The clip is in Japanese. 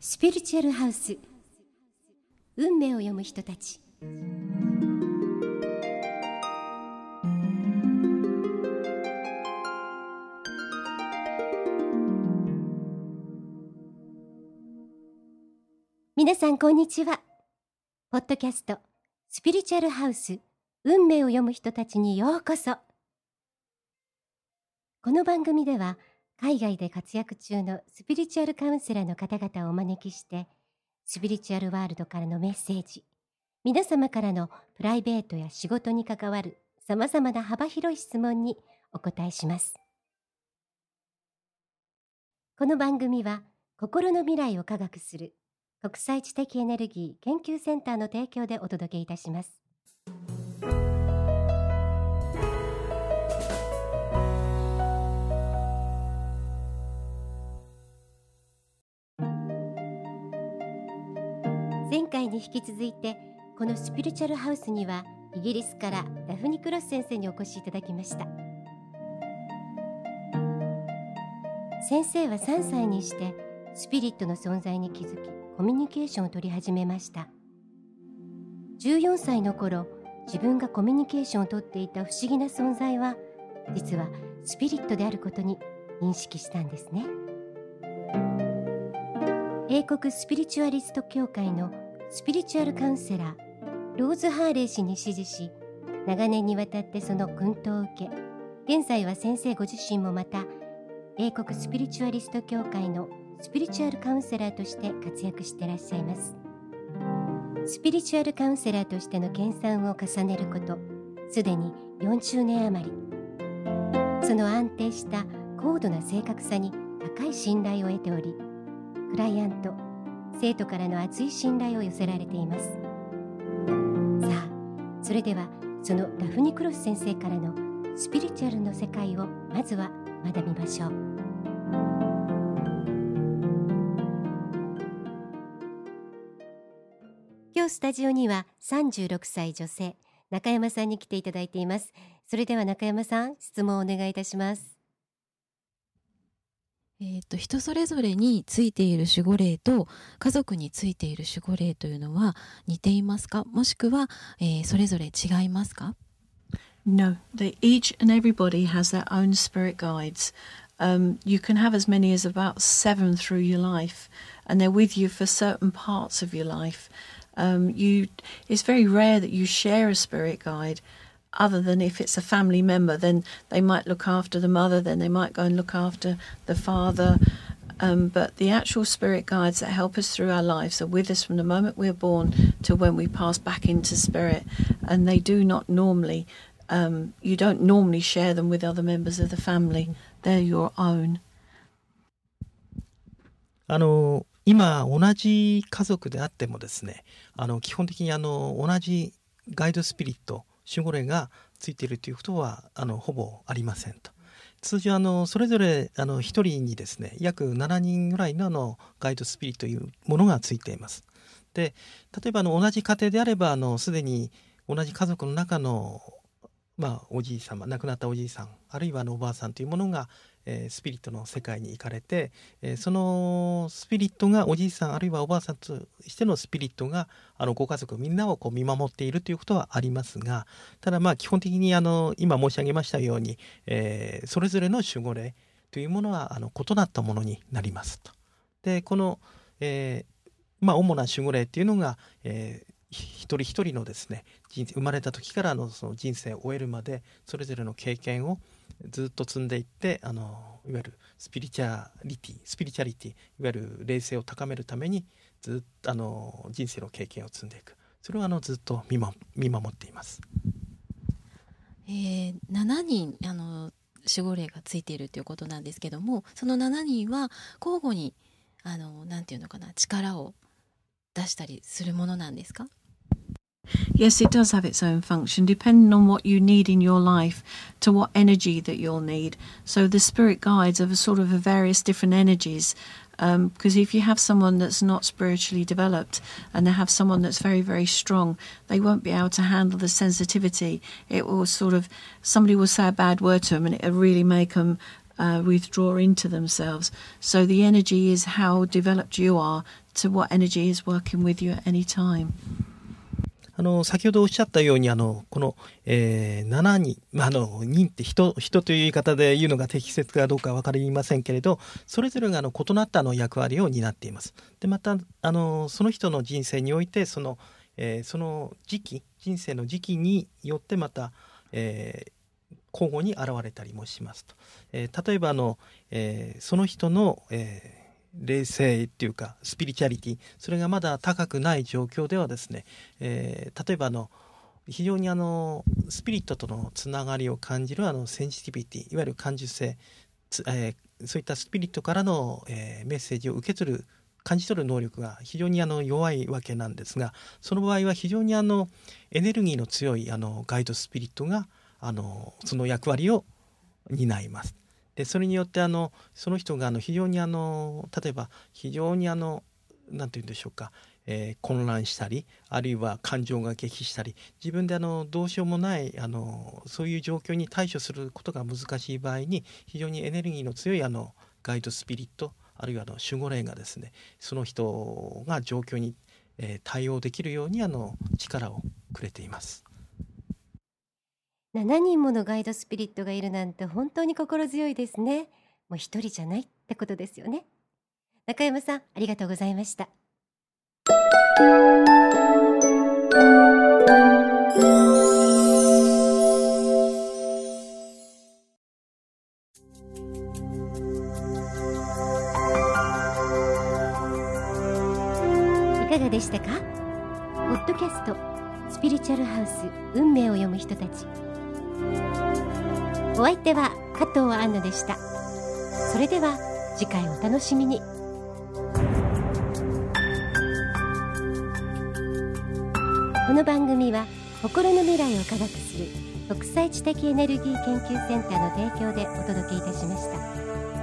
スピリチュアルハウス。運命を読む人たち。皆さんこんにちは。ポッドキャストスピリチュアルハウス。運命を読む人たちにようこそ。この番組では海外で活躍中のスピリチュアルカウンセラーの方々をお招きしてスピリチュアルワールドからのメッセージ皆様からのプライベートや仕事に関わるさまざまな幅広い質問にお答えしますこの番組は心の未来を科学する国際知的エネルギー研究センターの提供でお届けいたします。前回に引き続いてこのスピリチュアルハウスにはイギリスからダフニ・クロス先生にお越しいただきました。先生は3歳にしてスピリットの存在に気づきコミュニケーションを取り始めました。14歳の頃自分がコミュニケーションをとっていた不思議な存在は実はスピリットであることに認識したんですね。英国スピリチュアリスト協会のスピリチュアルカウンセラーローズ・ハーレー氏に師事し長年にわたってその薫陶を受け現在は先生ご自身もまた英国スピリチュアリスト協会のスピリチュアルカウンセラーとして活躍していらっしゃいます。スピリチュアルカウンセラーとしての研鑽を重ねることすでに40年余り。その安定した高度な正確さに高い信頼を得ておりクライアント。生徒からの厚い信頼を寄せられています。さあそれではそのダフニ・クロス先生からのスピリチュアルの世界をまずは学びましょう。今日スタジオには36歳女性中山さんに来ていただいています。それでは中山さん質問をお願いいたします。えーと、人それぞれについている守護霊と家族についている守護霊というのは似ていますかもしくは、えー、それぞれ違いますか No, they each and everybody has their own spirit guides. Um, you can have as many as about seven through your life, and they're with you for certain parts of your life. Um, you, it's very rare that you share a spirit guide. other than if it's a family member, then they might look after the mother, then they might go and look after the father. Um, but the actual spirit guides that help us through our lives are with us from the moment we're born to when we pass back into spirit. And they do not normally, um, you don't normally share them with other members of the family. They're your own. あの今同じ家族であってもですねあの基本的にあの同じガイドスピリット 守護霊がついているということはあのほぼありませんと。通常あのそれぞれあの1人にですね約7人ぐらいのあのガイドスピリットというものがついています。で例えばあの同じ家庭であればあのすでに同じ家族の中のまあ、おじい様亡くなったおじいさんあるいはあのおばあさんというものがえー、スピリットの世界に行かれて、えー、そのスピリットがおじいさんあるいはおばあさんとしてのスピリットがあのご家族みんなをこう見守っているということはありますがただまあ基本的にあの今申し上げましたように、えー、それぞれの守護霊というものはあの異なったものになりますと。でこの、えまあ、主な守護霊っていうのが、えー、一人一人のですね生まれた時からのその人生を終えるまでそれぞれの経験をずっと積んでいってあのいわゆるスピリチュアリティスピリチュアリティいわゆる霊性を高めるためにずっとあの人生の経験を積んでいくそれをあのずっと見,、ま、見守っています。えー、7人あの守護霊がついているということなんですけどもその7人は交互にあのなんていうのかな力を出したりするものなんですか？Yes, it does have its own function, depending on what you need in your life, to what energy that you'll need. So the spirit guides are sort of various different energies. Because um, if you have someone that's not spiritually developed and they have someone that's very, very strong, they won't be able to handle the sensitivity. It will sort of, somebody will say a bad word to them and it'll really make them uh, withdraw into themselves. So the energy is how developed you are to what energy is working with you at any time. あの先ほどおっしゃったようにあのこの、えー、7人、まあ、の人って人人という言い方で言うのが適切かどうか分かりませんけれどそれぞれがあの異なったの役割を担っています。でまたあのその人の人生においてその,、えー、その時期人生の時期によってまた、えー、交互に現れたりもしますと。えー、例えばあの、えー、その人の、えー霊性っていうかスピリチュアリティそれがまだ高くない状況ではですね、えー、例えばあの非常にあのスピリットとのつながりを感じるあのセンシティビティいわゆる感受性、えー、そういったスピリットからの、えー、メッセージを受け取る感じ取る能力が非常にあの弱いわけなんですがその場合は非常にあのエネルギーの強いあのガイドスピリットがあのその役割を担います。でそれによってあのその人があの非常にあの例えば非常にあの何て言うんでしょうか、えー、混乱したりあるいは感情が激したり自分であのどうしようもないあのそういう状況に対処することが難しい場合に非常にエネルギーの強いあのガイドスピリットあるいはあの守護霊がですねその人が状況に、え、対応できるようにあの力をくれています。7人ものガイドスピリットがいるなんて本当に心強いですね。もう一人じゃないってことですよね。中山さん、ありがとうございました。いかがでしたか？ポッドキャストスピリチュアルハウス運命を読む人たちお相手は加藤杏奈でしたそれでは次回お楽しみにこの番組は心の未来を科学する国際知的エネルギー研究センターの提供でお届けいたしました。